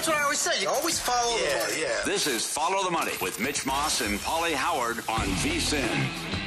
That's what I always say. You always follow the money. Yeah. This is Follow the Money with Mitch Moss and Pauly Howard on VSIN.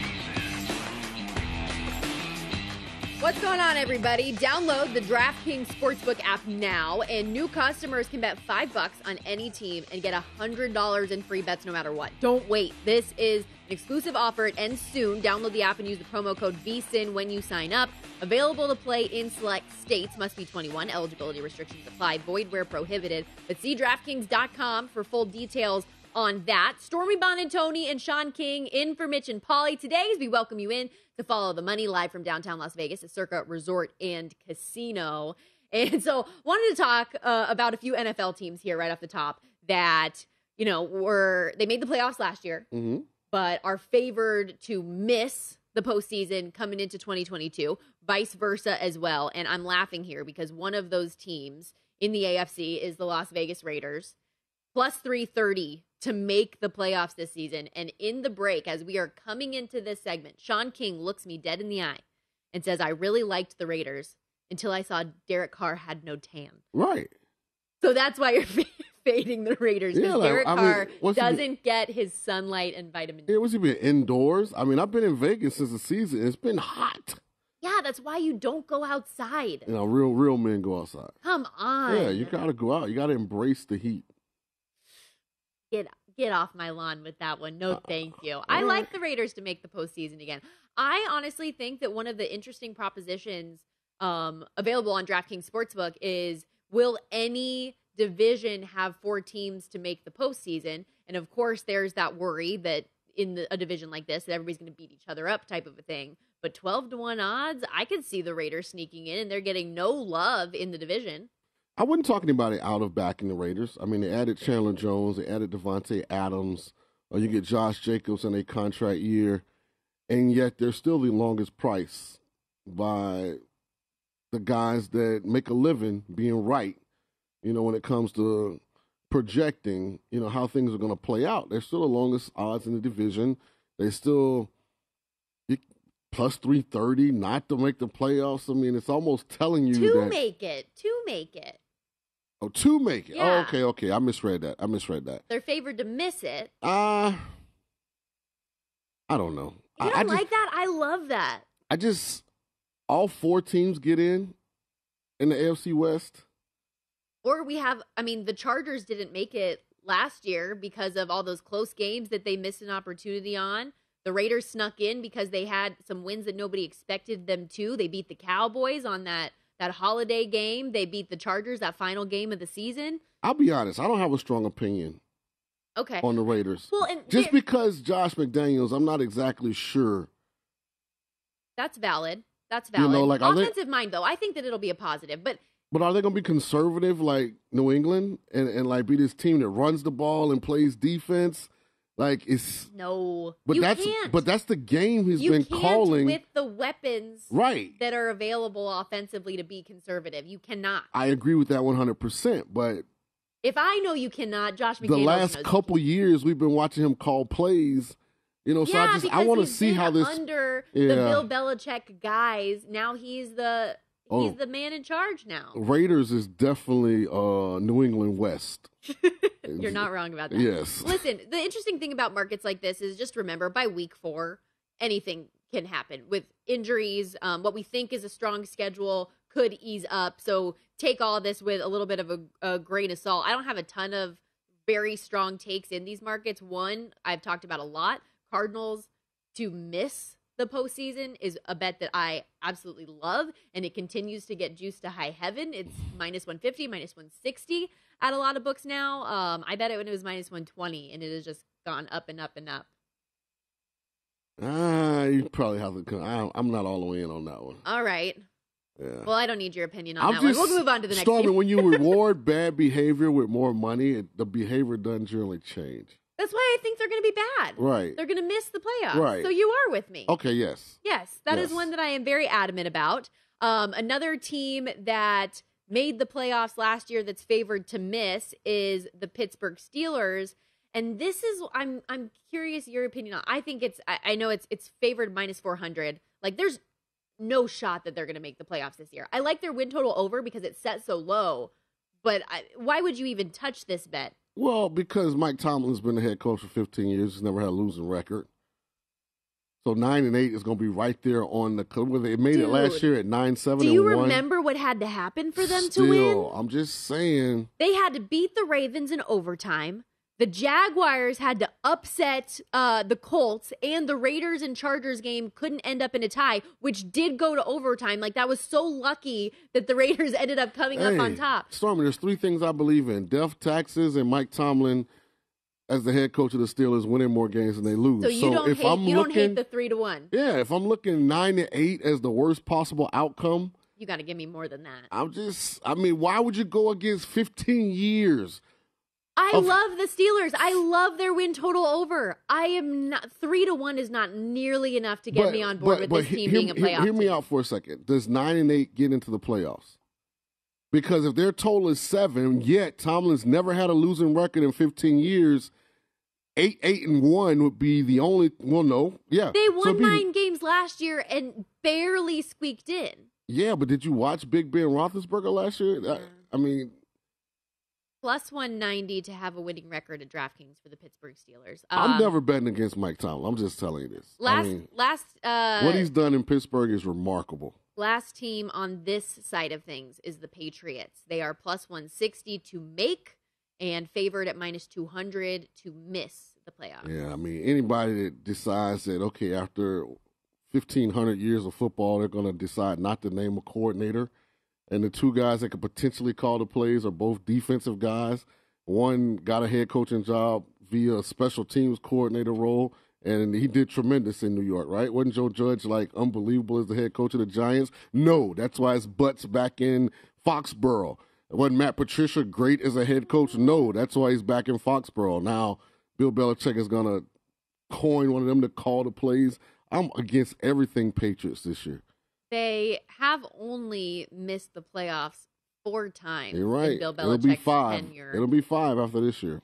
What's going on, everybody? Download the DraftKings Sportsbook app now, and new customers can bet five bucks on any team and get a hundred dollars in free bets no matter what. Don't wait. This is an exclusive offer. Ends soon. Download the app and use the promo code VSIN when you sign up. Available to play in select states. Must be 21. Eligibility restrictions apply. Void where prohibited. But see DraftKings.com for full details on that. Stormy Buonantony and Sean King in for Mitch and Pauly today as we welcome you in to follow the money live from downtown Las Vegas at Circa Resort and Casino. And so wanted to talk uh, about a few NFL teams here right off the top that, you know, were they made the playoffs last year, Mm-hmm. but are favored to miss the postseason coming into 2022, vice versa as well. And I'm laughing here because one of those teams in the AFC is the Las Vegas Raiders, plus 330 to make the playoffs this season. And in the break, as we are coming into this segment, Sean King looks me dead in the eye and says, I really liked the Raiders until I saw Derek Carr had no tan. Right. So that's why you're fading the Raiders because Yeah, like, Derek I mean, Carr been- doesn't get his sunlight and vitamin D. Yeah, what's he been indoors? I mean, I've been in Vegas since the season. It's been hot. Yeah, that's why you don't go outside. You know, real real men go outside. Come on. Yeah, you gotta go out. You gotta embrace the heat. Get get off my lawn with that one. No, thank you. I like the Raiders to make the postseason again. I honestly think that one of the interesting propositions um, available on DraftKings Sportsbook is will any division have four teams to make the postseason? And of course, there's that worry that in the, a division like this, that everybody's going to beat each other up, type of a thing. But twelve to one odds, I could see the Raiders sneaking in, and they're getting no love in the division. I wouldn't talk anybody out of backing the Raiders. I mean, they added Chandler Jones, they added Davante Adams, or you get Josh Jacobs in a contract year, and yet they're still the longest price by the guys that make a living being right. You know, when it comes to projecting, you know, how things are going to play out. They're still the longest odds in the division. They still plus 330 not to make the playoffs. I mean, it's almost telling you To that make it, to make it. Oh, to make it. Yeah. Oh, okay, okay. I misread that. I misread that. They're favored to miss it. Uh I don't know. You I, don't I just, like that? I love that. I just all four teams get in in the AFC West. Or we have, I mean, the Chargers didn't make it last year because of all those close games that they missed an opportunity on. The Raiders snuck in because they had some wins that nobody expected them to. They beat the Cowboys on that that holiday game. They beat the Chargers that final game of the season. I'll be honest. I don't have a strong opinion Okay. on the Raiders. Well, and Just because Josh McDaniels, I'm not exactly sure. That's valid. That's valid. You know, like, are they- Offensive mind, though, I think that it'll be a positive. But But are they going to be conservative like New England and, and like be this team that runs the ball and plays defense? Like it's no, but you that's can't. but that's the game he's you been calling. with the weapons Right. that are available offensively to be conservative. You cannot. I agree with that 100%, but If I know you cannot, Josh McDaniels the last couple years we've been watching him call plays, you know, so yeah, I just I want to see how this under Yeah. the Bill Belichick guys. Now he's the Oh. he's the man in charge now. Raiders is definitely uh New England West. You're not wrong about that. Yes. Listen, the interesting thing about markets like this is just remember by week four, anything can happen with injuries. Um, what we think is a strong schedule could ease up. So take all this with a little bit of a, a grain of salt. I don't have a ton of very strong takes in these markets. One, I've talked about a lot. Cardinals to miss the postseason is a bet that I absolutely love, and it continues to get juiced to high heaven. It's minus 150, minus 160 at a lot of books now. Um, I bet it when it was minus 120, and it has just gone up and up and up. Ah, you probably have to. I, I'm not all the way in on that one. All right. Yeah. Well, I don't need your opinion on I'm that just one. We'll move on to the next Stormy, when you reward bad behavior with more money, it, the behavior doesn't generally change. That's why I think they're going to be bad. Right. They're going to miss the playoffs. Right. So you are with me. Okay, yes. Yes, that is Yes. one that I am very adamant about. Um, another team that made the playoffs last year that's favored to miss is the Pittsburgh Steelers. And this is I'm I'm curious your opinion on. I think it's I, I know it's it's favored minus four hundred. Like there's no shot that they're going to make the playoffs this year. I like their win total over because it's set so low. But I, why would you even touch this bet? Well, because Mike Tomlin's been the head coach for 15 years, he's never had a losing record. So nine and eight is going to be right there on the. Well, they made it last year at nine seven. Do you and one. remember what had to happen for them Still, to win? I'm just saying. They had to beat the Ravens in overtime. The Jaguars had to upset uh, the Colts, and the Raiders and Chargers game couldn't end up in a tie, which did go to overtime. Like that was so lucky that the Raiders ended up coming up on top. Stormy, there's three things I believe in: death, taxes, and Mike Tomlin as the head coach of the Steelers winning more games than they lose. So you don't if hate I'm you looking, don't hate the three to one. yeah, if I'm looking nine to eight as the worst possible outcome, You got to give me more than that. I'm just. I mean, why would you go against 15 years? I Of- love the Steelers. I love their win total over. I am not three to one is not nearly enough to get me on board with this he- team hear, being a playoff. Hear me team. out for a second. Does nine and eight get into the playoffs? Because if their total is seven, yet Tomlin's never had a losing record in 15 years, eight, eight, and one would be the only. Well, no, yeah, They So won it'd be- nine games last year and barely squeaked in. Yeah, but did you watch Big Ben Roethlisberger last year? I, I mean, Plus 190 to have a winning record at DraftKings for the Pittsburgh Steelers. I'm Um, never betting against Mike Tomlin. I'm just telling you this. I Last, mean, last, uh, what he's done in Pittsburgh is remarkable. last team on this side of things is the Patriots. They are plus 160 to make and favored at minus 200 to miss the playoffs. Yeah, I mean, anybody that decides that okay, after fifteen hundred years of football, they're going to decide not to name a coordinator, and the two guys that could potentially call the plays are both defensive guys. One got a head coaching job via a special teams coordinator role, and he did tremendous in New York, right? Wasn't Joe Judge like unbelievable as the head coach of the Giants? No, that's why his butt's back in Foxborough. Wasn't Matt Patricia great as a head coach? No, that's why he's back in Foxborough. Now, Bill Belichick is going to coin one of them to call the plays. I'm against everything Patriots this year. They have only missed the playoffs four times You're right. Bill It'll be five. Tenure. It'll be five after this year.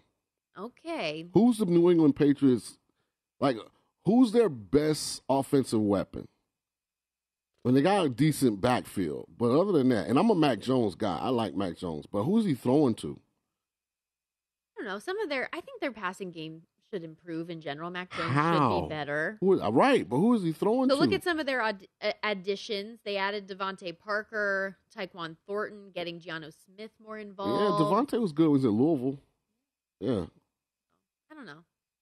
okay. Who's the New England Patriots? Like, who's their best offensive weapon? When they got a decent backfield, but other than that, and I'm a Mac Jones guy. I like Mac Jones, but who's he throwing to? I don't know. Some of their, I think their passing game should improve in general. Mac Jones should be better. Who right, but who is he throwing So to? look at some of their aud- uh, additions. They added DeVante Parker, Tyquan Thornton, getting Jonnu Smith more involved. yeah. DeVante was good. Was at Louisville. Yeah, I don't know.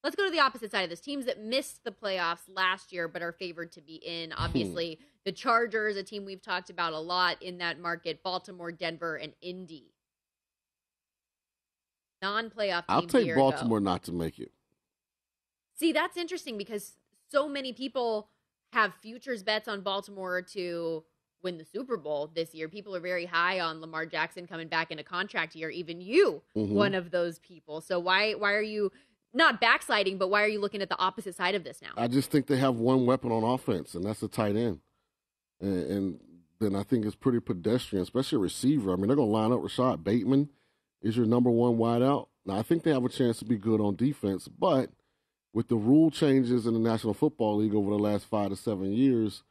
Let's go to the opposite side of this. Teams that missed the playoffs last year but are favored to be in. Obviously, the Chargers, a team we've talked about a lot in that market, Baltimore, Denver, and Indy. Non-playoff I'll take. Baltimore not to make it. See, that's interesting because so many people have futures bets on Baltimore to win the Super Bowl this year. People are very high on Lamar Jackson coming back in a contract year. Even you, Mhm. one of those people. So why why are you not backsliding, but why are you looking at the opposite side of this now? I just think they have one weapon on offense, and that's the tight end. And, and then I think it's pretty pedestrian, especially a receiver. I mean, they're going to line up Rashod Bateman is your number one wideout. Now, I think they have a chance to be good on defense, but with the rule changes in the National Football League over the last five to seven years,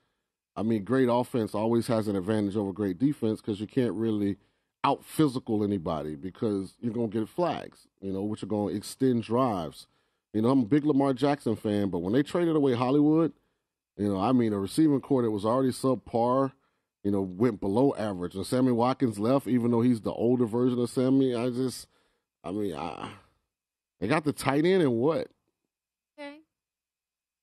I mean, great offense always has an advantage over great defense because you can't really out physical anybody because you're to get flags, you know, which are to extend drives. You know, I'm a big Lamar Jackson fan, but when they traded away Hollywood, you know, I mean, a receiving corps that was already subpar, you know, went below average. And Sammy Watkins left, even though he's the older version of Sammy. I just, I mean, I, they got the tight end and what?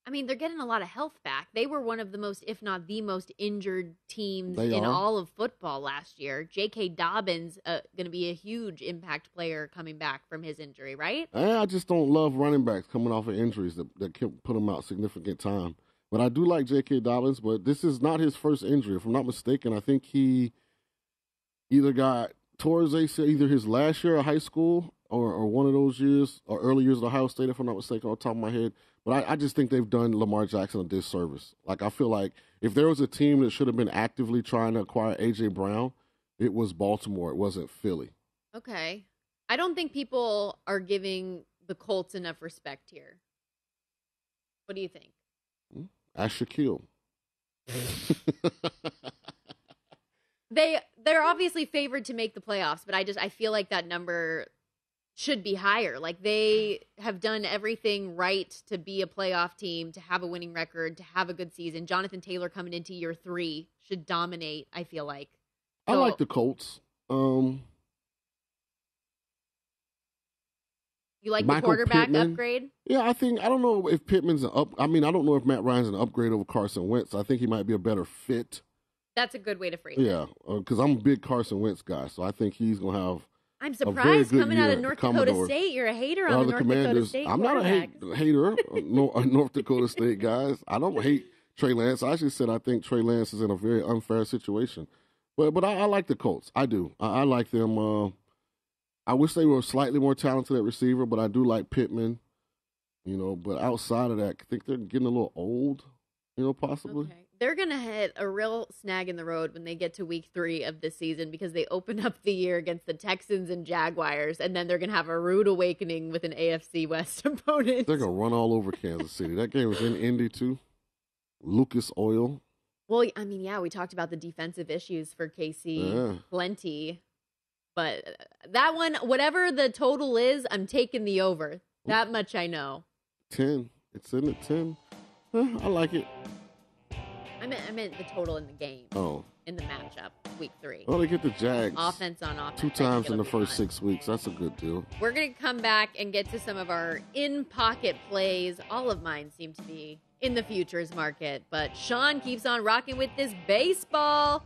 I mean, they're getting a lot of health back. They were one of the most, if not the most, injured teams They in are. all of football last year. J.K. Dobbins uh, going to be a huge impact player coming back from his injury, right? I just don't love running backs coming off of injuries that, that can put them out significant time. But I do like J.K. Dobbins, but this is not his first injury. If I'm not mistaken, I think he either got tore his ACL either his last year of high school or, or one of those years or early years of Ohio State, if I'm not mistaken, on top of my head. But I, I just think they've done Lamar Jackson a disservice. Like I feel like if there was a team that should have been actively trying to acquire AJ Brown, it was Baltimore. It wasn't Philly. Okay. I don't think people are giving the Colts enough respect here. What do you think? Hmm? Ask Shaquille. They they're obviously favored to make the playoffs, but I just I feel like that number should be higher. Like they have done everything right to be a playoff team, to have a winning record, to have a good season. Jonathan Taylor coming into year 3 should dominate, I feel like. I like the Colts. Um, You like Michael the quarterback Pittman. upgrade? yeah, I think I don't know if Pittman's an up. I mean, I don't know if Matt Ryan's an upgrade over Carson Wentz. I think he might be a better fit. That's a good way to phrase it. Yeah, because I'm a big Carson Wentz guy, so I think he's gonna have. I'm surprised coming out of North. Dakota State. You're a hater on the, the North Dakota State I'm not a hate, hater. North Dakota State guys. I don't hate Trey Lance. I actually said I think Trey Lance is in a very unfair situation, but but I, I like the Colts. I do. I, I like them. Uh, I wish they were slightly more talented at receiver, but I do like Pittman. You know, but outside of that, I think they're getting a little old. You know, possibly. Okay. They're going to hit a real snag in the road when they get to week three of this season because they open up the year against the Texans and Jaguars, and then they're going to have a rude awakening with an AFC West opponent. They're gonna run all over Kansas City. That game was in Indy too. Lucas Oil. Well, I mean, yeah, we talked about the defensive issues for KC Yeah. plenty, but that one, whatever the total is, I'm taking the over. That much I know. Ten. It's in at ten. Eh, I like it. I meant, I meant the total in the game, Oh. in the matchup, week three. Well, they get the Jags Offense on offense. two times in the first fun. six weeks. That's a good deal. We're going to come back and get to some of our in pocket plays. All of mine seem to be in the futures market, but Sean keeps on rocking with this baseball.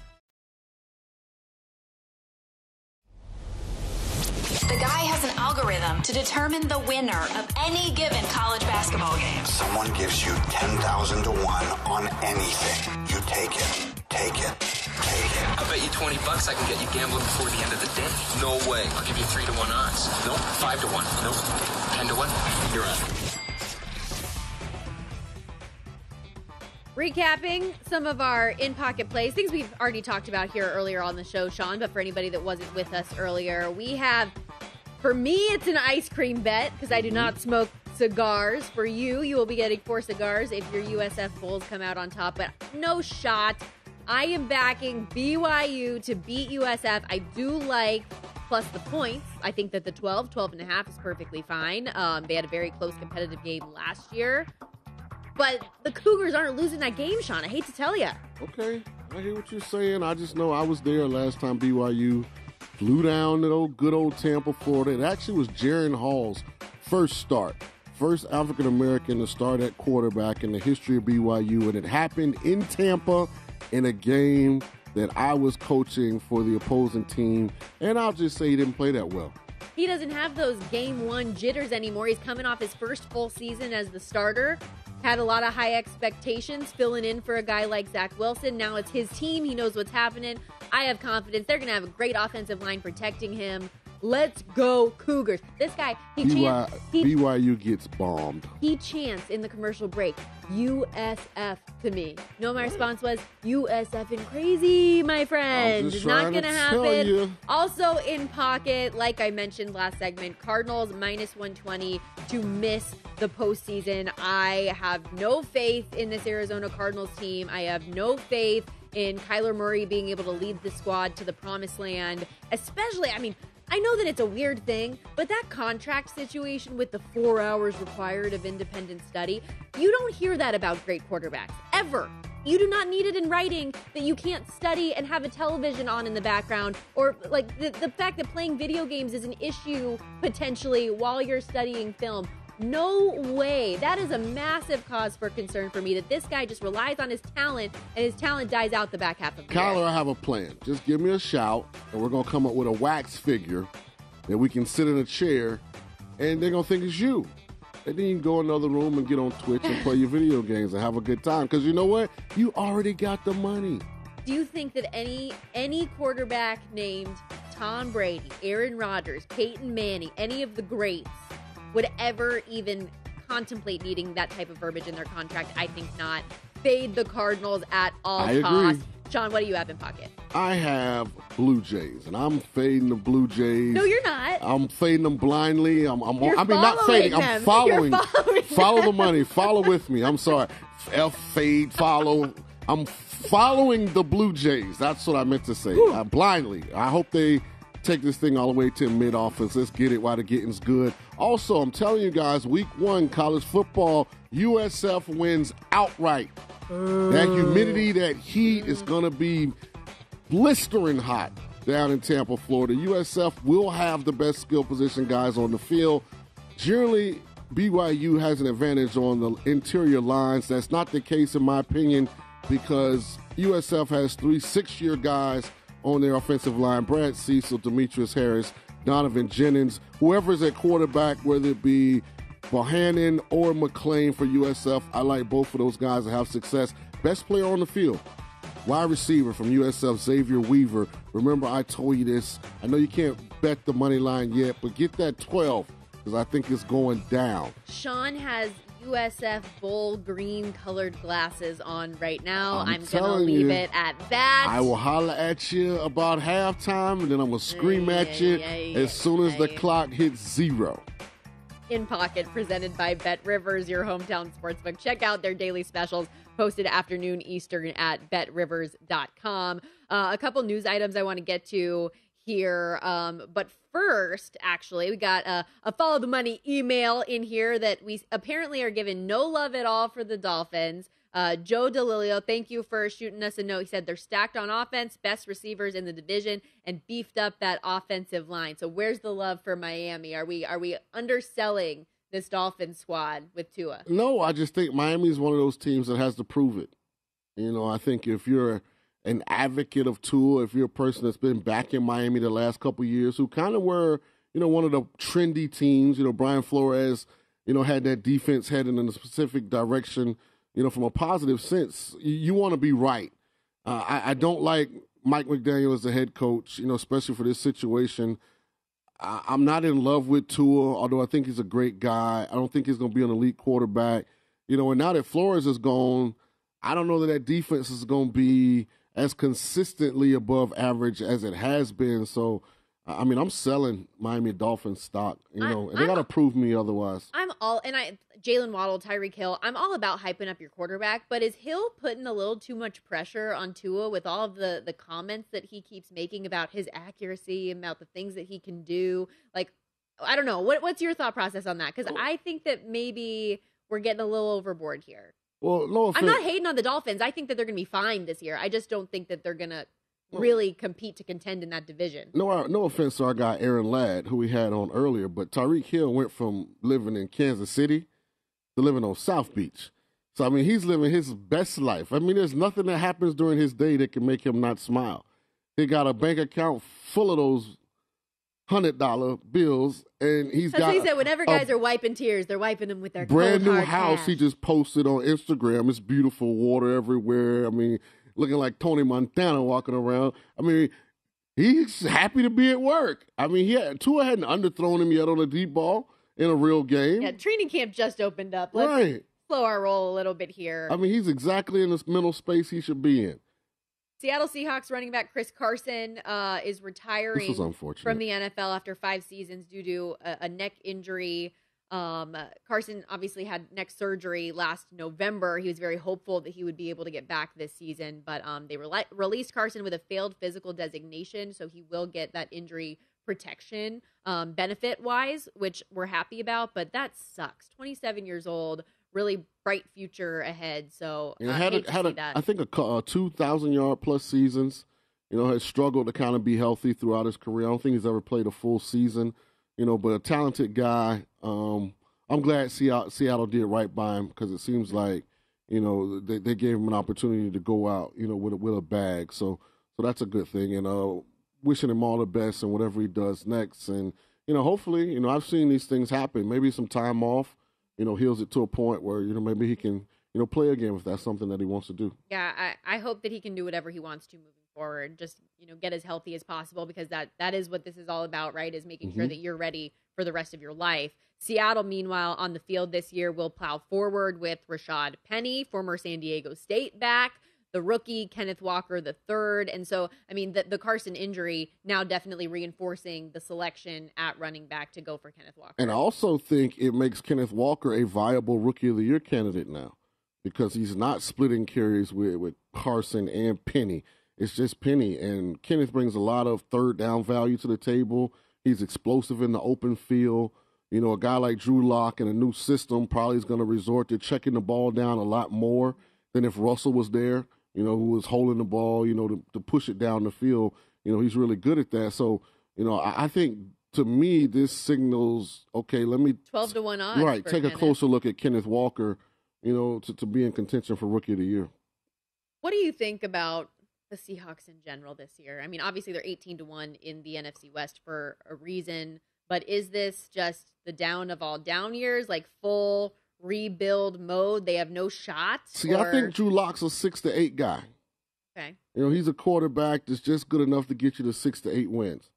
To determine the winner of any given college basketball game. Someone gives you 10,000 to 1 on anything. You take it. Take it. Take it. I bet you 20 bucks I can get you gambling before the end of the day. No way. I'll give you 3 to 1 odds. Nope. 5 to 1. Nope. 10 to 1. You're on. Recapping some of our in pocket plays, things we've already talked about here earlier on the show, Sean, but for anybody that wasn't with us earlier, we have, for me, it's an ice cream bet because I do not smoke cigars. For you, you will be getting four cigars if your USF Bulls come out on top, but no shot. I am backing BYU to beat USF. I do like plus the points. I think that the 12, 12 and a half is perfectly fine. Um, they had a very close competitive game last year. But the Cougars aren't losing that game, Sean. I hate to tell you. Okay, I hear what you're saying. I just know I was there last time BYU flew down to old good old Tampa, Florida. It actually was Jaren Hall's first start, first African American to start at quarterback in the history of BYU, and it happened in Tampa in a game that I was coaching for the opposing team, and I'll just say he didn't play that well. He doesn't have those game one jitters anymore. He's coming off his first full season as the starter. Had a lot of high expectations filling in for a guy like Zach Wilson. Now it's his team. He knows what's happening. I have confidence. They're going to have a great offensive line protecting him. Let's go Cougars. This guy, he chants. He, BYU gets bombed. He chants in the commercial break, USF to me. No, my response was, USF and crazy, my friend. Not going to happen. Also in pocket, like I mentioned last segment, Cardinals minus 120 to miss the postseason. I have no faith in this Arizona Cardinals team. I have no faith in Kyler Murray being able to lead the squad to the promised land, especially, I mean, I know that it's a weird thing, but that contract situation with the four hours required of independent study, you don't hear that about great quarterbacks ever. You do not need it in writing that you can't study and have a television on in the background, or like the, the fact that playing video games is an issue potentially while you're studying film. No way. That is a massive cause for concern for me that this guy just relies on his talent and his talent dies out the back half of the Kyler, year. I have a plan. Just give me a shout, and we're going to come up with a wax figure that we can sit in a chair, and they're going to think it's you. And then you can go another room and get on Twitch and play your video games and have a good time. Because you know what? You already got the money. Do you think that any any quarterback named Tom Brady, Aaron Rodgers, Peyton Manning, any of the greats would ever even contemplate needing that type of verbiage in their contract. I think not. Fade the Cardinals at all I costs. Agree. John, what do you have in pocket? I have Blue Jays, and I'm fading the Blue Jays. No, you're not. I'm fading them blindly. I'm, I'm I mean, not fading. them. I'm following. Following follow the money. Follow with me. I'm sorry. F fade. Follow. I'm following the Blue Jays. That's what I meant to say. Uh, blindly. I hope they take this thing all the way to mid office. Let's get it while the getting's good. Also, I'm telling you guys, week one college football, USF wins outright. That humidity, that heat is mm. going to be blistering hot down in Tampa, Florida. USF will have the best skill position guys on the field. Generally, BYU has an advantage on the interior lines. That's not the case, in my opinion, because USF has three six year guys on their offensive line Brad Cecil, Demetrius Harris, Donovan Jennings, whoever's at quarterback, whether it be Bohanon or McClain for USF. I like both of those guys to have success. Best player on the field, wide receiver from USF, Xavier Weaver. Remember, I told you this. I know you can't bet the money line yet, but get that 12 because I think it's going down. Sean has USF bowl green colored glasses on right now. I'm I'm, gonna leave you, it at that. I will holler at you about halftime, and then I'm to scream at you as soon as the clock hits zero. in Pocket, presented by Bet Rivers, your hometown sportsbook. Check out their daily specials posted afternoon Eastern at betrivers.com. Uh, a couple news items I want to get to here. Um, but first, actually, we got a, a follow the money email in here that we apparently are given no love at all for the Dolphins. Uh, Joe DeLilio, thank you for shooting us a note. He said they're stacked on offense, best receivers in the division, and beefed up that offensive line. So where's the love for Miami? Are we are we underselling this Dolphin squad with Tua? No, I just think Miami is one of those teams that has to prove it. You know, I think if you're an advocate of Tua, if you're a person that's been back in Miami the last couple years, who kind of were, you know, one of the trendy teams. You know, Brian Flores, you know, had that defense heading in a specific direction. You know, from a positive sense, you, you want to be right. Uh, I, I don't like Mike McDaniel as the head coach. You know, especially for this situation. I, I'm not in love with Tua, although I think he's a great guy. I don't think he's going to be an elite quarterback. You know, and now that Flores is gone, I don't know that that defense is going to be as consistently above average as it has been. So, I mean, I'm selling Miami Dolphins stock, you know, and they got to prove me otherwise. I'm all and I Jaylen Waddle, Tyreek Hill. I'm all about hyping up your quarterback, but is Hill putting a little too much pressure on Tua with all of the the comments that he keeps making about his accuracy, about the things that he can do? Like, I don't know. What what's your thought process on that? Because I think that maybe we're getting a little overboard here. Well, no offense. I'm not hating on the Dolphins. I think that they're going to be fine this year. I just don't think that they're going to really compete to contend in that division. No, no offense to our guy Aaron Ladd, who we had on earlier, but Tyreek Hill went from living in Kansas City to living on South Beach. So I mean, he's living his best life. I mean, there's nothing that happens during his day that can make him not smile. He got a bank account full of those hundred dollar bills, and he's That's got what he said. Whenever guys are wiping tears, they're wiping them with their brand cold, new house cash. he just posted on Instagram. It's beautiful, water everywhere. I mean, looking like Tony Montana walking around. I mean, he's happy to be at work. I mean, he had, Tua hadn't underthrown him yet on a deep ball in a real game. Yeah, training camp just opened up. Let's Right. slow our roll a little bit here. I mean, he's exactly in this mental space he should be in. Seattle Seahawks running back Chris Carson uh, is retiring This was unfortunate. from the NFL after five seasons due to a, a neck injury. Um, uh, Carson obviously had neck surgery last November. He was very hopeful that he would be able to get back this season, but um, they rela- released Carson with a failed physical designation, so he will get that injury protection um, benefit wise, which we're happy about. But that sucks. Twenty seven years old, really bright future ahead. So uh, had a, had see a, that. I think a, uh, two thousand yard plus seasons. You know, has struggled to kind of be healthy throughout his career. I don't think he's ever played a full season. You know, but a talented guy. Um, I'm glad Seattle, Seattle did right by him because it seems like you know they, they gave him an opportunity to go out. You know, with a, with a bag. So so that's a good thing. And uh, wishing him all the best and whatever he does next. And you know, hopefully, you know, I've seen these things happen. Maybe some time off. You know, heals it to a point where you know maybe he can you know play again if that's something that he wants to do. Yeah, I, I hope that he can do whatever he wants to moving forward. Just you know, get as healthy as possible because that that is what this is all about, right? Is making sure Mhm. that you're ready for the rest of your life. Seattle, meanwhile, on the field this year will plow forward with Rashad Penny, former San Diego State back, the rookie Kenneth Walker the third, and so I mean the, the Carson injury now definitely reinforcing the selection at running back to go for Kenneth Walker. And I also think it makes Kenneth Walker a viable Rookie of the Year candidate now because he's not splitting carries with, with Carson and Penny. It's just Penny. And Kenneth brings a lot of third down value to the table. He's explosive in the open field. You know, a guy like Drew Lock in a new system probably is going to resort to checking the ball down a lot more than if Russell was there, you know, who was holding the ball, you know, to, to push it down the field. You know, he's really good at that. So, you know, I, I think to me, this signals okay. Let me twelve to one odds. Right, take Kenneth. a closer look at Kenneth Walker. You know, to, to be in contention for Rookie of the Year. What do you think about the Seahawks in general this year? I mean, obviously they're eighteen to one in the NFC West for a reason, but is this just the down of all down years, like full rebuild mode? They have no shots. See, or... I think Drew Lock's a six to eight guy. Okay. You know, he's a quarterback that's just good enough to get you to six to eight wins.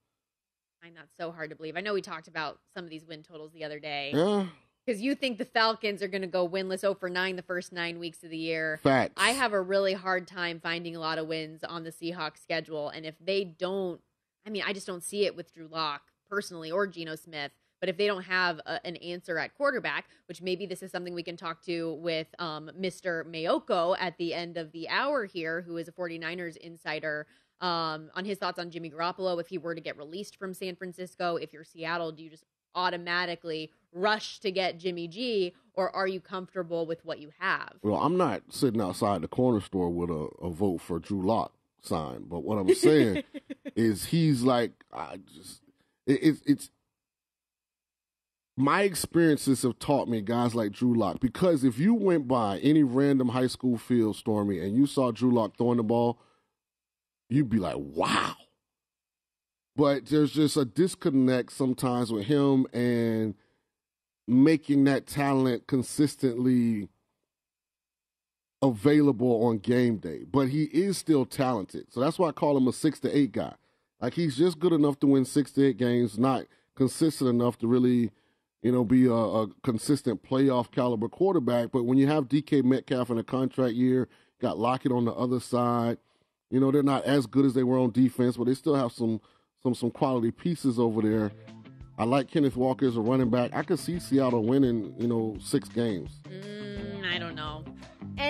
I find that so hard to believe. I know we talked about some of these win totals the other day. Yeah. Because you think the Falcons are going to go winless 0 for 9 the first nine weeks of the year. Facts. I have a really hard time finding a lot of wins on the Seahawks schedule. And if they don't, I mean, I just don't see it with Drew Lock personally or Geno Smith. But if they don't have a, an answer at quarterback, which maybe this is something we can talk to with um, Mr. Maiocco at the end of the hour here, who is a 49ers insider, um, on his thoughts on Jimmy Garoppolo if he were to get released from San Francisco. If you're Seattle, do you just automatically rush to get Jimmy G, or are you comfortable with what you have? Well, I'm not sitting outside the corner store with a, a vote for Drew Lock sign, but what I'm saying is he's like, I just, it, it's, it's, my experiences have taught me guys like Drew Lock because if you went by any random high school field, Stormy, and you saw Drew Lock throwing the ball, you'd be like, wow. But there's just a disconnect sometimes with him and making that talent consistently available on game day. But he is still talented. So that's why I call him a six to eight guy. Like he's just good enough to win six to eight games, not consistent enough to really, you know, be a, a consistent playoff caliber quarterback. But when you have DK Metcalf in a contract year, got Lockett on the other side, you know, they're not as good as they were on defense, but they still have some some some quality pieces over there. I like Kenneth Walker as a running back. I could see Seattle winning, you know, six games. Mm, I don't know.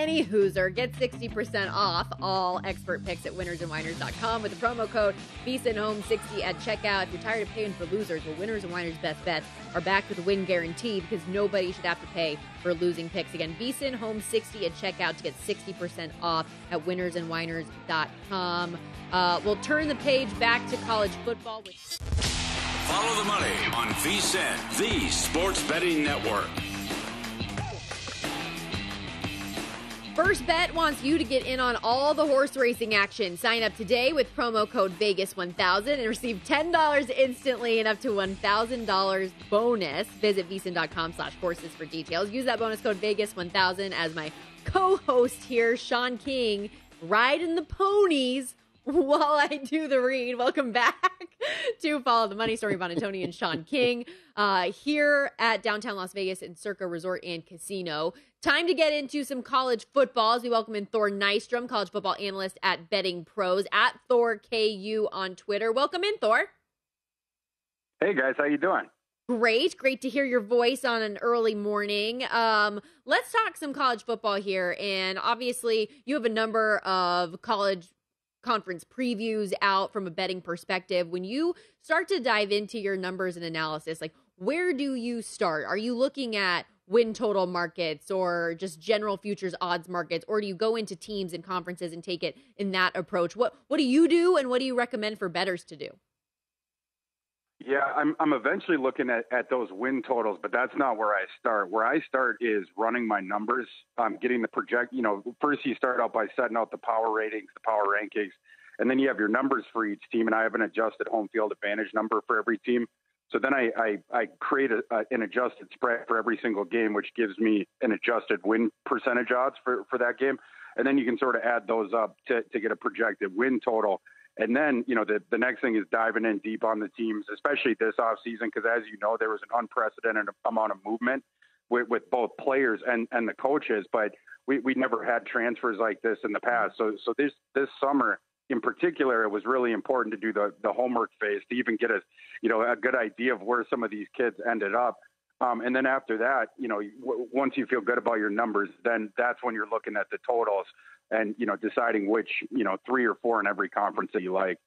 Any Hooser, get 60% off all expert picks at winnersandwiners.com with the promo code VSINHOME60 at checkout. If you're tired of paying for losers, well, Winners and Winers Best Bets are back with a win guarantee because nobody should have to pay for losing picks. Again, VSINHOME60 at checkout to get 60% off at winnersandwiners.com. Uh, we'll turn the page back to college football with. Follow the money on VSIN, the sports betting network. First Bet wants you to get in on all the horse racing action. Sign up today with promo code Vegas1000 and receive $10 instantly and up to $1,000 bonus. Visit vsin.com slash horses for details. Use that bonus code Vegas1000 as my co-host here, Sean King, riding the ponies while I do the read. Welcome back to Follow the Money, Stormy Buonantony and Sean King uh, here at downtown Las Vegas in Circa Resort and Casino. Time to get into some college football as we welcome in Thor Nystrom, college football analyst at Betting Pros, at Thor KU on Twitter. Welcome in, Thor. Hey guys, how you doing? Great, great to hear your voice on an early morning. Um, let's talk some college football here, and obviously you have a number of college conference previews out from a betting perspective. When you start to dive into your numbers and analysis, like where do you start? Are you looking at win total markets or just general futures odds markets or do you go into teams and conferences and take it in that approach? What what do you do and what do you recommend for betters to do? Yeah, I'm I'm eventually looking at, at those win totals, but that's not where I start. Where I start is running my numbers, um, getting the project. You know, first you start out by setting out the power ratings, the power rankings, and then you have your numbers for each team. And I have an adjusted home field advantage number for every team. So then I I, I create a, a, an adjusted spread for every single game, which gives me an adjusted win percentage odds for for that game. And then you can sort of add those up to to get a projected win total. And then, you know, the, the next thing is diving in deep on the teams, especially this offseason, because as you know, there was an unprecedented amount of movement with, with both players and, and the coaches, but we, we never had transfers like this in the past. So, so this, this summer in particular, it was really important to do the, the homework phase to even get a, you know, a good idea of where some of these kids ended up. Um, and then after that, you know, w- once you feel good about your numbers, then that's when you're looking at the totals and you know deciding which you know three or four in every conference that you like.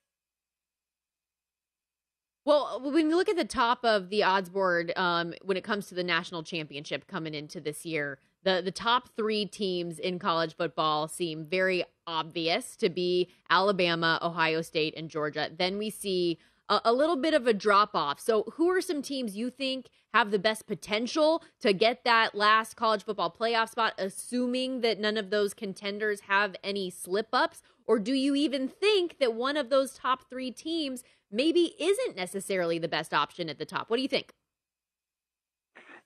Well, when you look at the top of the odds board, um, when it comes to the national championship coming into this year, the the top three teams in college football seem very obvious to be Alabama, Ohio State, and Georgia. Then we see a, a little bit of a drop off. So, who are some teams you think have the best potential to get that last college football playoff spot, assuming that none of those contenders have any slip ups? Or do you even think that one of those top three teams maybe isn't necessarily the best option at the top? What do you think?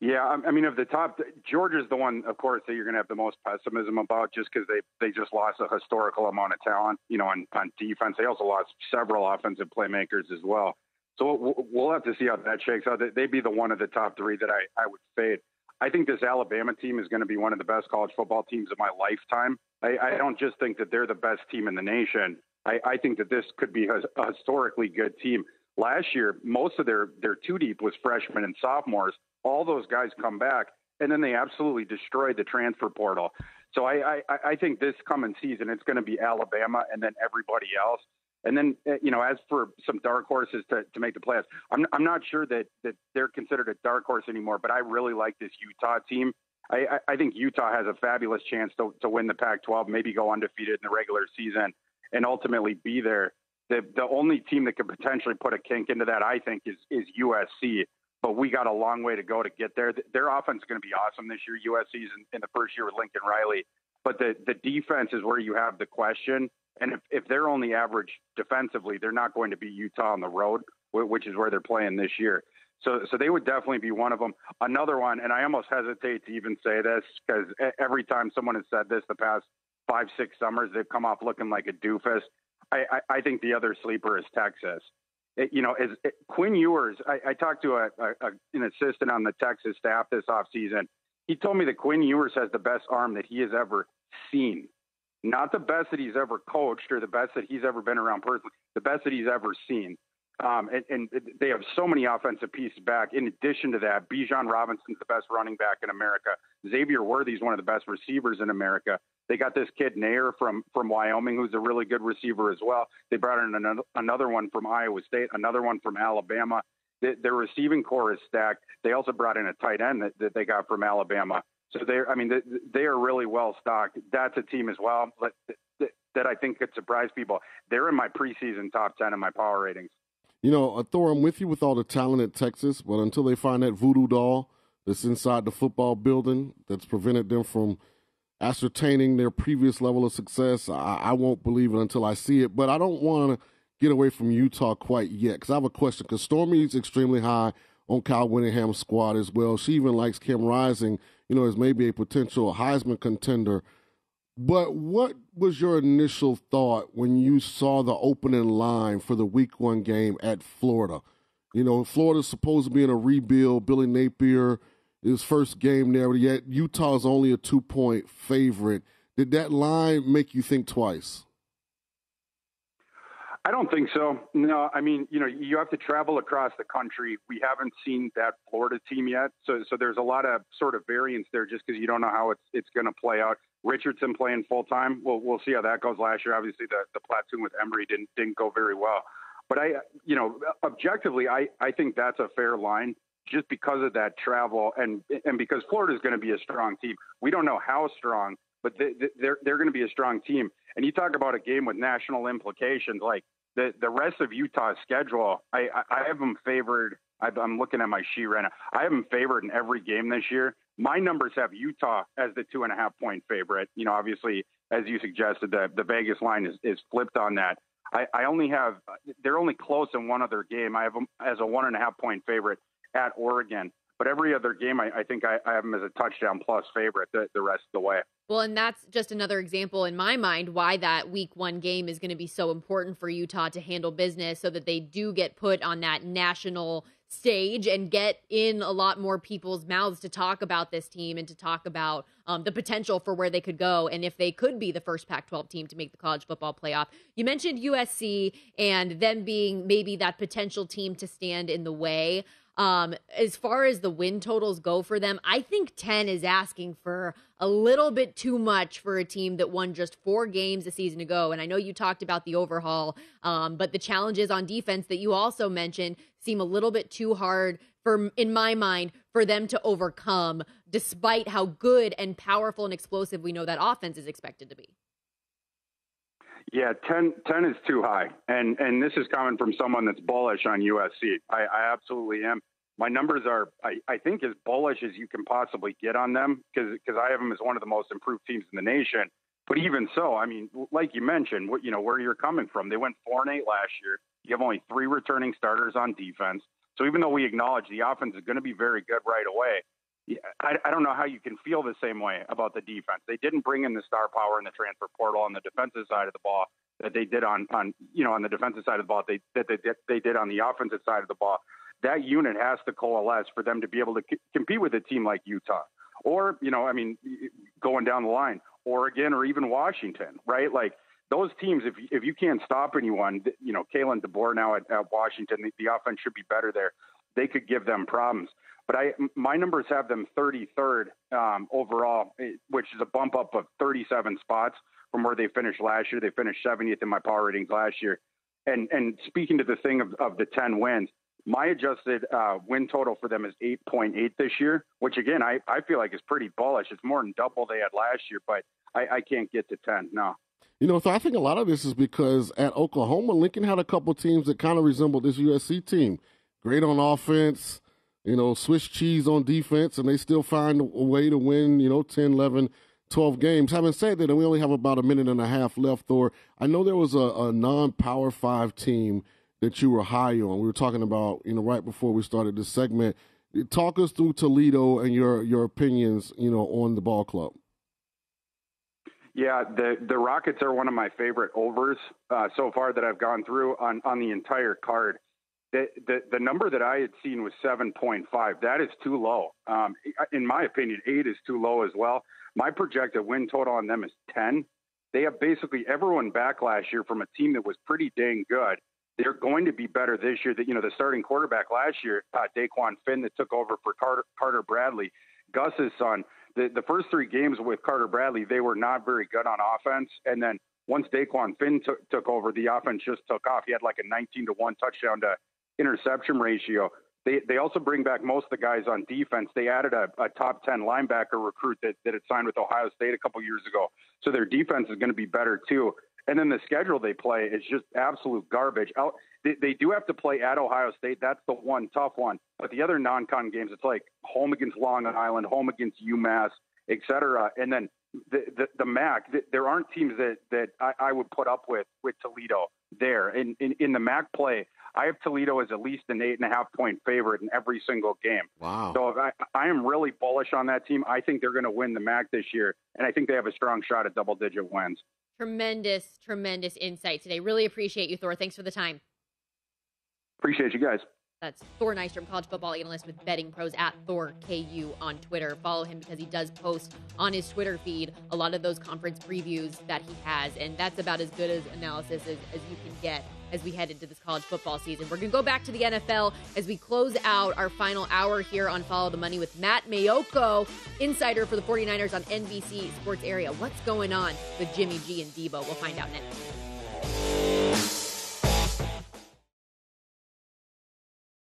Yeah, I mean, of the top, Georgia's the one, of course, that you're going to have the most pessimism about, just because they they just lost a historical amount of talent, you know, on on defense. They also lost several offensive playmakers as well. So we'll have to see how that shakes out. They'd be the one of the top three that I I would fade. I think this Alabama team is going to be one of the best college football teams of my lifetime. I, I don't just think that they're the best team in the nation. I, I think that this could be a, a historically good team. Last year, most of their their two deep was freshmen and sophomores all those guys come back, and then they absolutely destroyed the transfer portal. So I, I, I think this coming season it's going to be Alabama and then everybody else. And then eh, you know, as for some dark horses to, to make the playoffs, I'm I'm not sure that that they're considered a dark horse anymore. But I really like this Utah team. I, I think Utah has a fabulous chance to to win the Pac-12, maybe go undefeated in the regular season, and ultimately be there. The the only team that could potentially put a kink into that, I think, is is USC but we got a long way to go to get there. Their offense is going to be awesome this year. USC's in, in the first year with Lincoln Riley, but the the defense is where you have the question. And if, if they're only average defensively, they're not going to beat Utah on the road, which is where they're playing this year. So, so they would definitely be one of them. Another one, and I almost hesitate to even say this because every time someone has said this the past five, six summers, they've come off looking like a doofus. I, I, I think the other sleeper is Texas Eh, you know, as eh, Quinn Ewers, I, I talked to a, a, an assistant on the Texas staff this offseason. He told me that Quinn Ewers has the best arm that he has ever seen. Not the best that he's ever coached or the best that he's ever been around personally, the best that he's ever seen. Um, and, and, they have so many offensive pieces back. In addition to that, Bijan Robinson's the best running back in America. Xavier Worthy's one of the best receivers in America. They got this kid Neyor from from Wyoming, who's a really good receiver as well. They brought in another, another one from Iowa State, another one from Alabama. The, their receiving corps is stacked. They also brought in a tight end that, that they got from Alabama. So they're, I mean, they, they are really well stocked. That's a team as well that, I think could surprise people. They're in my preseason top 10 in my power ratings. You know, uh, Thor, I'm with you with all the talent at Texas, but until they find that voodoo doll that's inside the football building that's prevented them from ascertaining their previous level of success, I, I won't believe it until I see it. But I don't want to get away from Utah quite yet because I have a question. Because Stormy's extremely high on Kyle Whittingham's squad as well. She even likes Cam Rising, you know, as maybe a potential Heisman contender. But what was your initial thought when you saw the opening line for the week one game at Florida? You know, Florida's supposed to be in a rebuild. Billy Napier, his first game there, but yet Utah's only a two point favorite. Did that line make you think twice? I don't think so. No, I mean, you know, you have to travel across the country. We haven't seen that Florida team yet, so so there's a lot of sort of variance there, just because you don't know how it's it's going to play out. Richardson playing full time. We'll we'll see how that goes. Last year, obviously, the the platoon with Emory didn't didn't go very well. But I, you know, objectively, I I think that's a fair line just because of that travel and and because Florida is going to be a strong team. We don't know how strong, but they, they're they're going to be a strong team. And you talk about a game with national implications, like the the rest of Utah's schedule. I I I have them favored. I'm looking at my sheet right now. I have them favored in every game this year. My numbers have Utah as the two and a half point favorite. You know, obviously, as you suggested, the the Vegas line is is flipped on that. I, I only have they're only close in one other game. I have them as a one and a half point favorite at Oregon. But every other game, I, I think I, I, have them as a touchdown plus favorite the, the rest of the way. Well, and that's just another example in my mind why that week one game is going to be so important for Utah to handle business so that they do get put on that national stage and get in a lot more people's mouths to talk about this team and to talk about um, the potential for where they could go and if they could be the first Pac 12 team to make the college football playoff. You mentioned USC and them being maybe that potential team to stand in the way. Um, as far as the win totals go for them, I think 10 is asking for a little bit too much for a team that won just four games a season ago. And I know you talked about the overhaul, um, but the challenges on defense that you also mentioned seem a little bit too hard for in my mind for them to overcome despite how good and powerful and explosive we know that offense is expected to be. Yeah, 10, 10 is too high. And and this is coming from someone that's bullish on USC. I, I absolutely am. My numbers are, I, I think, as bullish as you can possibly get on them because I have them as one of the most improved teams in the nation. But even so, I mean, like you mentioned, what you know where you're coming from. They went four and eight last year. You have only three returning starters on defense. So even though we acknowledge the offense is going to be very good right away, I, I don't know how you can feel the same way about the defense. They didn't bring in the star power in the transfer portal on the defensive side of the ball that they did on on you know on the defensive side of the ball they that they, they did on the offensive side of the ball. That unit has to coalesce for them to be able to c- compete with a team like Utah, or you know, I mean, going down the line, Oregon or even Washington, right? Like those teams, if if you can't stop anyone, you know, Kalen DeBoer now at, at Washington, the, the offense should be better there. They could give them problems. But I, my numbers have them 33rd um, overall, eh, which is a bump up of 37 spots from where they finished last year. They finished 70th in my power ratings last year. And and speaking to the thing of, of the 10 wins, my adjusted uh, win total for them is 8.8 this year, which again I, I feel like is pretty bullish. It's more than double they had last year, but I, I can't get to 10. No. You know, so I think a lot of this is because at Oklahoma, Lincoln had a couple teams that kind of resembled this USC team. Great on offense, you know, Swiss cheese on defense, and they still find a way to win, you know, 10, 11, 12 games. Having said that, and we only have about a minute and a half left, Thor, I know there was a, a non Power Five team that you were high on. We were talking about, you know, right before we started this segment. Talk us through Toledo and your, your opinions, you know, on the ball club. Yeah, the the Rockets are one of my favorite overs uh, so far that I've gone through on on the entire card. The, the the number that I had seen was 7.5. That is too low. Um, in my opinion, eight is too low as well. My projected win total on them is 10. They have basically everyone back last year from a team that was pretty dang good. They're going to be better this year. That you know the starting quarterback last year, uh, Dequan Finn, that took over for Carter, Carter Bradley, Gus's son the, the first three games with Carter Bradley, they were not very good on offense. And then once Dequan Finn t- took over, the offense just took off. He had like a 19 to 1 touchdown to interception ratio. They, they also bring back most of the guys on defense. They added a, a top 10 linebacker recruit that, that had signed with Ohio State a couple years ago. So their defense is going to be better too. And then the schedule they play is just absolute garbage. Out, they, they do have to play at Ohio State. That's the one tough one. But the other non-con games, it's like home against Long Island, home against UMass, et cetera. And then the, the, the MAC, the, there aren't teams that, that I, I, would put up with with Toledo there. In, in, in the MAC play, I have Toledo as at least an eight and a half point favorite in every single game. Wow. So I, I am really bullish on that team. I think they're going to win the MAC this year, and I think they have a strong shot at double digit wins. Tremendous, tremendous insight today. Really appreciate you, Thor. Thanks for the time. Appreciate you guys. That's Thor Nystrom, college football analyst with Betting Pros at Thor KU on Twitter. Follow him because he does post on his Twitter feed a lot of those conference previews that he has, and that's about as good as analysis as, as you can get as we head into this college football season. We're going to go back to the NFL as we close out our final hour here on Follow the Money with Matt Maiocco, insider for the 49ers on NBC Sports Area. What's going on with Jimmy G and Deebo? We'll find out next.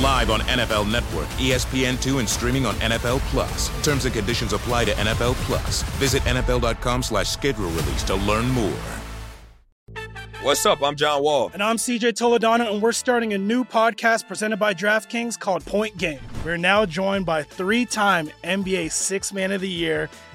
Live on NFL Network, ESPN2, and streaming on NFL Plus. Terms and conditions apply to NFL Plus. Visit NFL.com slash schedule release to learn more. What's up? I'm John Wall. And I'm CJ Toledano, and we're starting a new podcast presented by DraftKings called Point Game. We're now joined by three time NBA Six Man of the Year,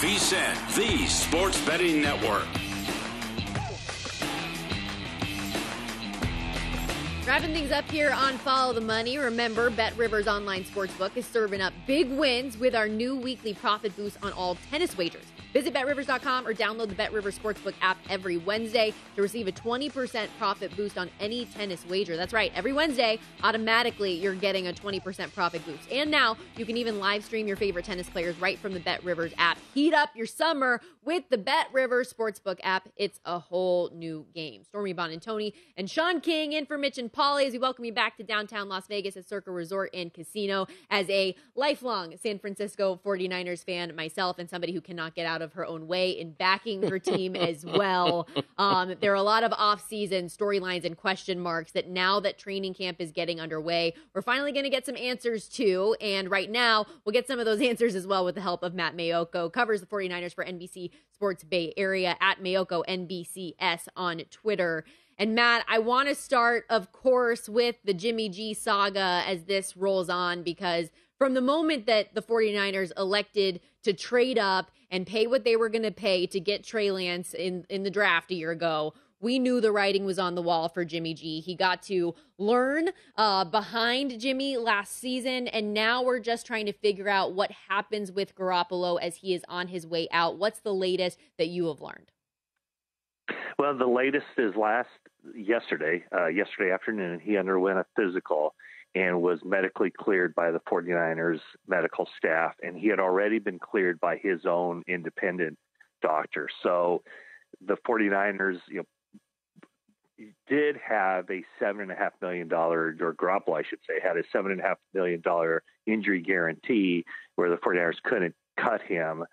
VSIN, the sports betting network. Wrapping things up here on Follow the Money. Remember, Bet Rivers Online Sportsbook is serving up big wins with our new weekly profit boost on all tennis wagers. Visit betrivers.com or download the BetRivers Sportsbook app every Wednesday to receive a 20% profit boost on any tennis wager. That's right, every Wednesday, automatically you're getting a 20% profit boost. And now you can even live stream your favorite tennis players right from the BetRivers app. Heat up your summer with the BetRivers Sportsbook app. It's a whole new game. Stormy Buonantony and Sean King in for Mitch and Pauly as we welcome you back to downtown Las Vegas at Circa Resort and Casino as a lifelong San Francisco 49ers fan myself and somebody who cannot get out of her own way in backing her team as well. Um, there are a lot of off-season storylines and question marks that now that training camp is getting underway, we're finally going to get some answers to. And right now, we'll get some of those answers as well with the help of Matt Maiocco, covers the 49ers for NBC Sports Bay Area at Maiocco NBCS on Twitter. And Matt, I want to start, of course, with the Jimmy G saga as this rolls on because from the moment that the 49ers elected to trade up and pay what they were going to pay to get Trey Lance in, in the draft a year ago, we knew the writing was on the wall for Jimmy G. He got to learn uh, behind Jimmy last season, and now we're just trying to figure out what happens with Garoppolo as he is on his way out. What's the latest that you have learned? Well, the latest is last yesterday, uh, yesterday afternoon, he underwent a physical and was medically cleared by the 49ers medical staff. And he had already been cleared by his own independent doctor. So the 49ers, you know, did have a seven and a half million dollar, or Garoppolo, I should say, had a seven and a half million dollar injury guarantee where the 49ers couldn't cut him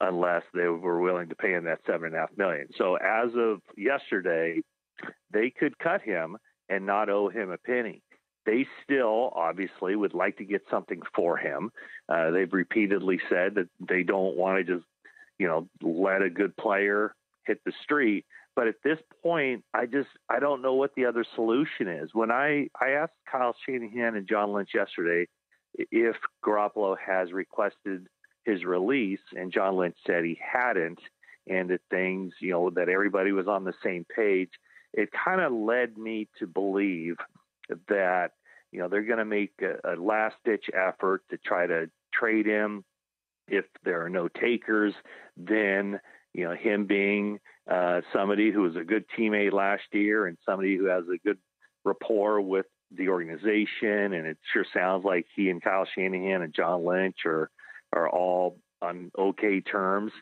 unless they were willing to pay him that seven and a half million. So as of yesterday, they could cut him and not owe him a penny. They still obviously would like to get something for him. Uh, they've repeatedly said that they don't want to just, you know, let a good player hit the street. But at this point, I just I don't know what the other solution is. When I I asked Kyle Shanahan and John Lynch yesterday if Garoppolo has requested his release, and John Lynch said he hadn't, and that things, you know, that everybody was on the same page. It kind of led me to believe that, you know, they're going to make a, a last ditch effort to try to trade him. If there are no takers, then, you know, him being uh, somebody who was a good teammate last year and somebody who has a good rapport with the organization, and it sure sounds like he and Kyle Shanahan and John Lynch are are all on okay terms.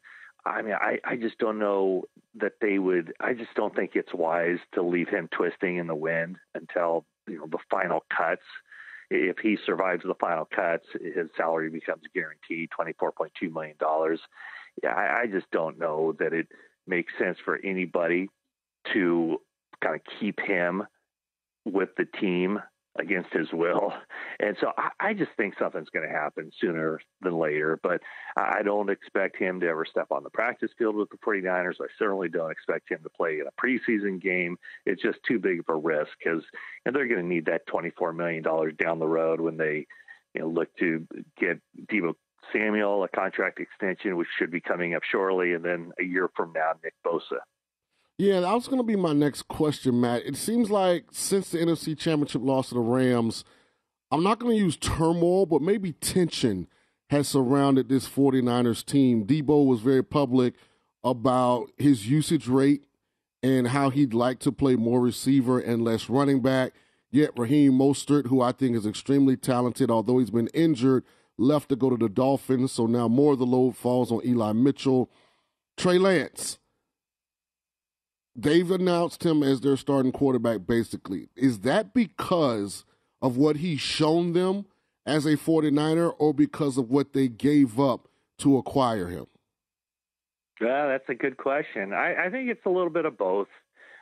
I mean, I, I just don't know that they would. I just don't think it's wise to leave him twisting in the wind until you know the final cuts. If he survives the final cuts, his salary becomes guaranteed twenty four point two million dollars. Yeah, I, I just don't know that it makes sense for anybody to kind of keep him with the team against his will. And so I, I just think something's going to happen sooner than later. But I don't expect him to ever step on the practice field with the 49ers. I certainly don't expect him to play in a preseason game. It's just too big of a risk because and they're going to need that $24 million down the road when they you know, look to get Deebo Samuel a contract extension, which should be coming up shortly, and then a year from now, Nick Bosa. Yeah, that was going to be my next question, Matt. It seems like since the NFC Championship loss to the Rams, I'm not going to use turmoil, but maybe tension has surrounded this 49ers team. Deebo was very public about his usage rate and how he'd like to play more receiver and less running back. Yet Raheem Mostert, who I think is extremely talented, although he's been injured, left to go to the Dolphins. So now more of the load falls on Eli Mitchell. Trey Lance they've announced him as their starting quarterback basically. Is that because of what he's shown them as a 49er or because of what they gave up to acquire him? Yeah, that's a good question. I, I think it's a little bit of both.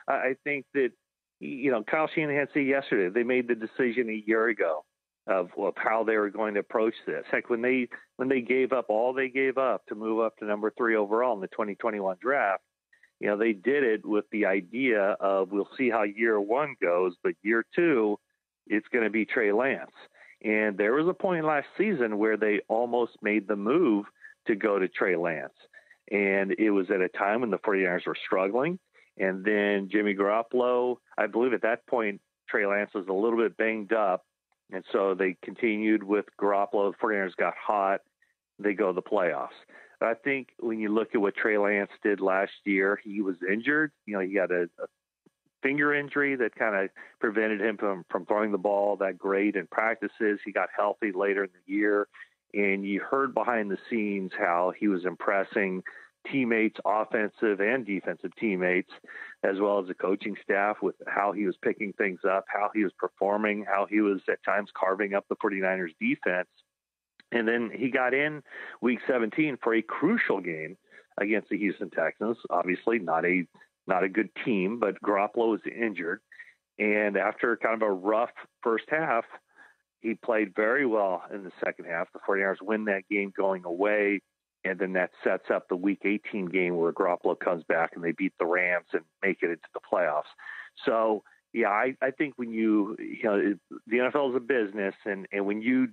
I think that, you know, Kyle Shanahan said yesterday they made the decision a year ago of, of how they were going to approach this. Heck, when they when they gave up all they gave up to move up to number three overall in the 2021 draft, you know, they did it with the idea of we'll see how year one goes, but year two, it's going to be Trey Lance. And there was a point last season where they almost made the move to go to Trey Lance. And it was at a time when the 49ers were struggling. And then Jimmy Garoppolo, I believe at that point, Trey Lance was a little bit banged up. And so they continued with Garoppolo. The 49ers got hot. They go to the playoffs. I think when you look at what Trey Lance did last year, he was injured. You know, he had a, a finger injury that kind of prevented him from, from throwing the ball that great in practices. He got healthy later in the year. And you heard behind the scenes how he was impressing teammates, offensive and defensive teammates, as well as the coaching staff with how he was picking things up, how he was performing, how he was at times carving up the 49ers defense. And then he got in week 17 for a crucial game against the Houston Texans. Obviously, not a not a good team, but Garoppolo was injured. And after kind of a rough first half, he played very well in the second half. The 49ers win that game going away. And then that sets up the week 18 game where Garoppolo comes back and they beat the Rams and make it into the playoffs. So, yeah, I, I think when you, you know, the NFL is a business, and, and when you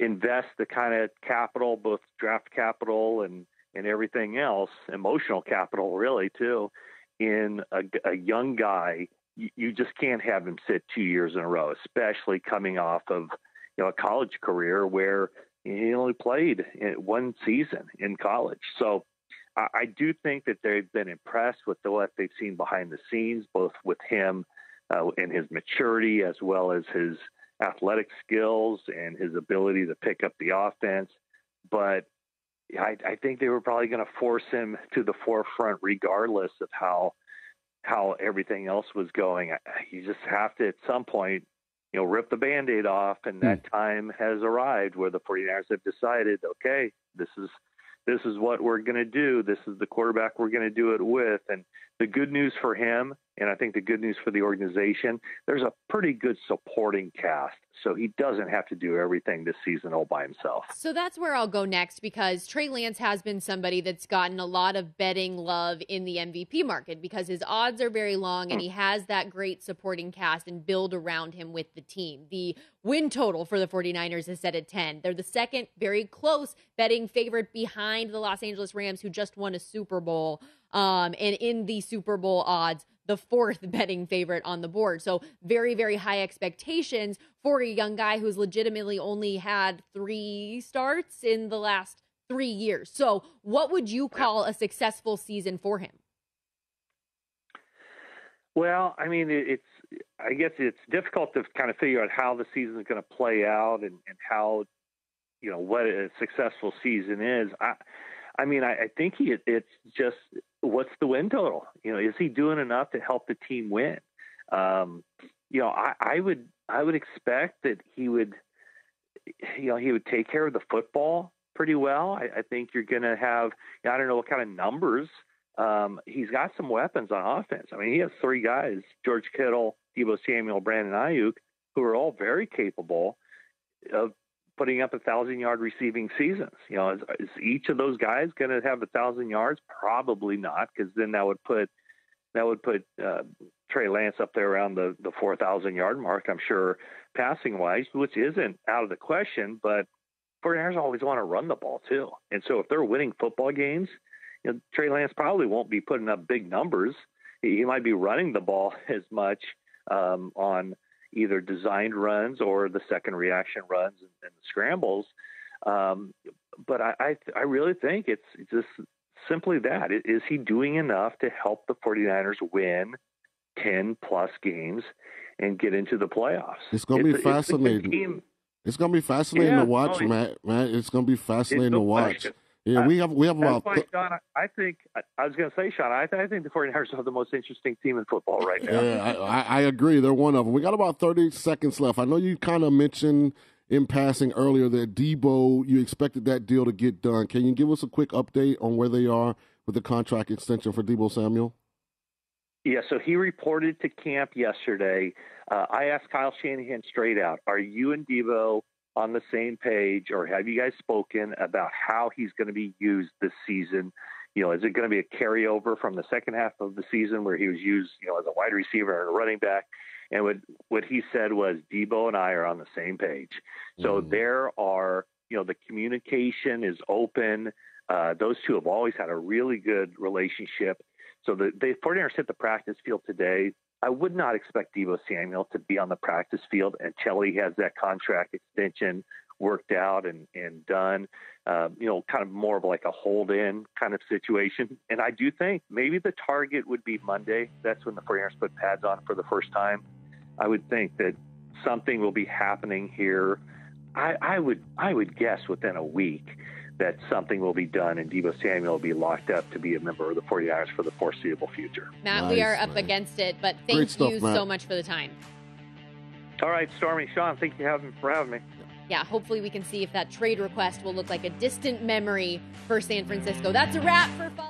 invest the kind of capital, both draft capital and and everything else, emotional capital really too, in a, a young guy. You, you just can't have him sit two years in a row, especially coming off of you know a college career where he only played one season in college. So I, I do think that they've been impressed with the, what they've seen behind the scenes, both with him uh, and his maturity as well as his athletic skills and his ability to pick up the offense. But I, I think they were probably going to force him to the forefront, regardless of how how everything else was going. You just have to, at some point, you know, rip the band-aid off, and that mm. time has arrived where the 49ers have decided, okay, this is this is what we're going to do. This is the quarterback we're going to do it with. And the good news for him, and I think the good news for the organization, there's a pretty good supporting cast. So he doesn't have to do everything this season all by himself. So that's where I'll go next because Trey Lance has been somebody that's gotten a lot of betting love in the MVP market because his odds are very long and he has that great supporting cast and build around him with the team. The win total for the 49ers is set at 10. They're the second very close betting favorite behind the Los Angeles Rams, who just won a Super Bowl. Um, and in the Super Bowl odds, the fourth betting favorite on the board. So very, very high expectations for a young guy who's legitimately only had three starts in the last three years. So what would you call a successful season for him? Well, I mean, it's I guess it's difficult to kind of figure out how the season is going to play out and, and how you know what a successful season is. I I mean, I, I think he it's just what's the win total? You know, is he doing enough to help the team win? Um, you know, I, I would I would expect that he would, you know, he would take care of the football pretty well. I, I think you're going to have I don't know what kind of numbers. Um, he's got some weapons on offense. I mean, he has three guys: George Kittle, Deebo Samuel, Brandon Aiyuk, who are all very capable of putting up a thousand yard receiving seasons. You know, is, is each of those guys going to have a thousand yards? Probably not, because then that would put that would put uh, Trey Lance up there around the the four thousand yard mark. I'm sure passing wise, which isn't out of the question, but 49ers always want to run the ball too. And so if they're winning football games, you know, Trey Lance probably won't be putting up big numbers. He, he might be running the ball as much um, on either designed runs or the second reaction runs and, and scrambles. Um, but I, I, I really think it's just simply that. Is he doing enough to help the 49ers win 10 plus games and get into the playoffs? It's going to be fascinating. It's going to be fascinating Yeah, to watch, no, Matt. Matt, it's going to be fascinating to watch. question. Yeah, Uh, we have we have about why, Sean, I think I, was going to say, Sean, I, I think the 49ers are the most interesting team in football right now. Yeah, I, I, I agree. They're one of them. We got about 30 seconds left. I know you kind of mentioned in passing earlier that Deebo, you expected that deal to get done. Can you give us a quick update on where they are with the contract extension for Deebo Samuel? Yeah, so he reported to camp yesterday. Uh, I asked Kyle Shanahan straight out, are you and Deebo on the same page or have you guys spoken about how he's going to be used this season? You know, is it going to be a carryover from the second half of the season where he was used, you know, as a wide receiver and a running back? And what what he said was Deebo and I are on the same page. So there are, you know, the communication is open. Uh, those two have always had a really good relationship. So the, the 49ers hit the practice field today. I would not expect Deebo Samuel to be on the practice field until he has that contract extension worked out and, and done. Uh, you know, kind of more of like a hold in kind of situation. And I do think maybe the target would be Monday. That's when the 49ers put pads on for the first time. I would think that something will be happening here. I, I would I would guess within a week that something will be done and Deebo Samuel will be locked up to be a member of the 49ers for the foreseeable future. Matt, we are up against it, but thank Great you Matt. so much for the time. All right, Stormy, Sean, thank you for having me. Yeah, hopefully we can see if that trade request will look like a distant memory for San Francisco. That's a wrap for Follow the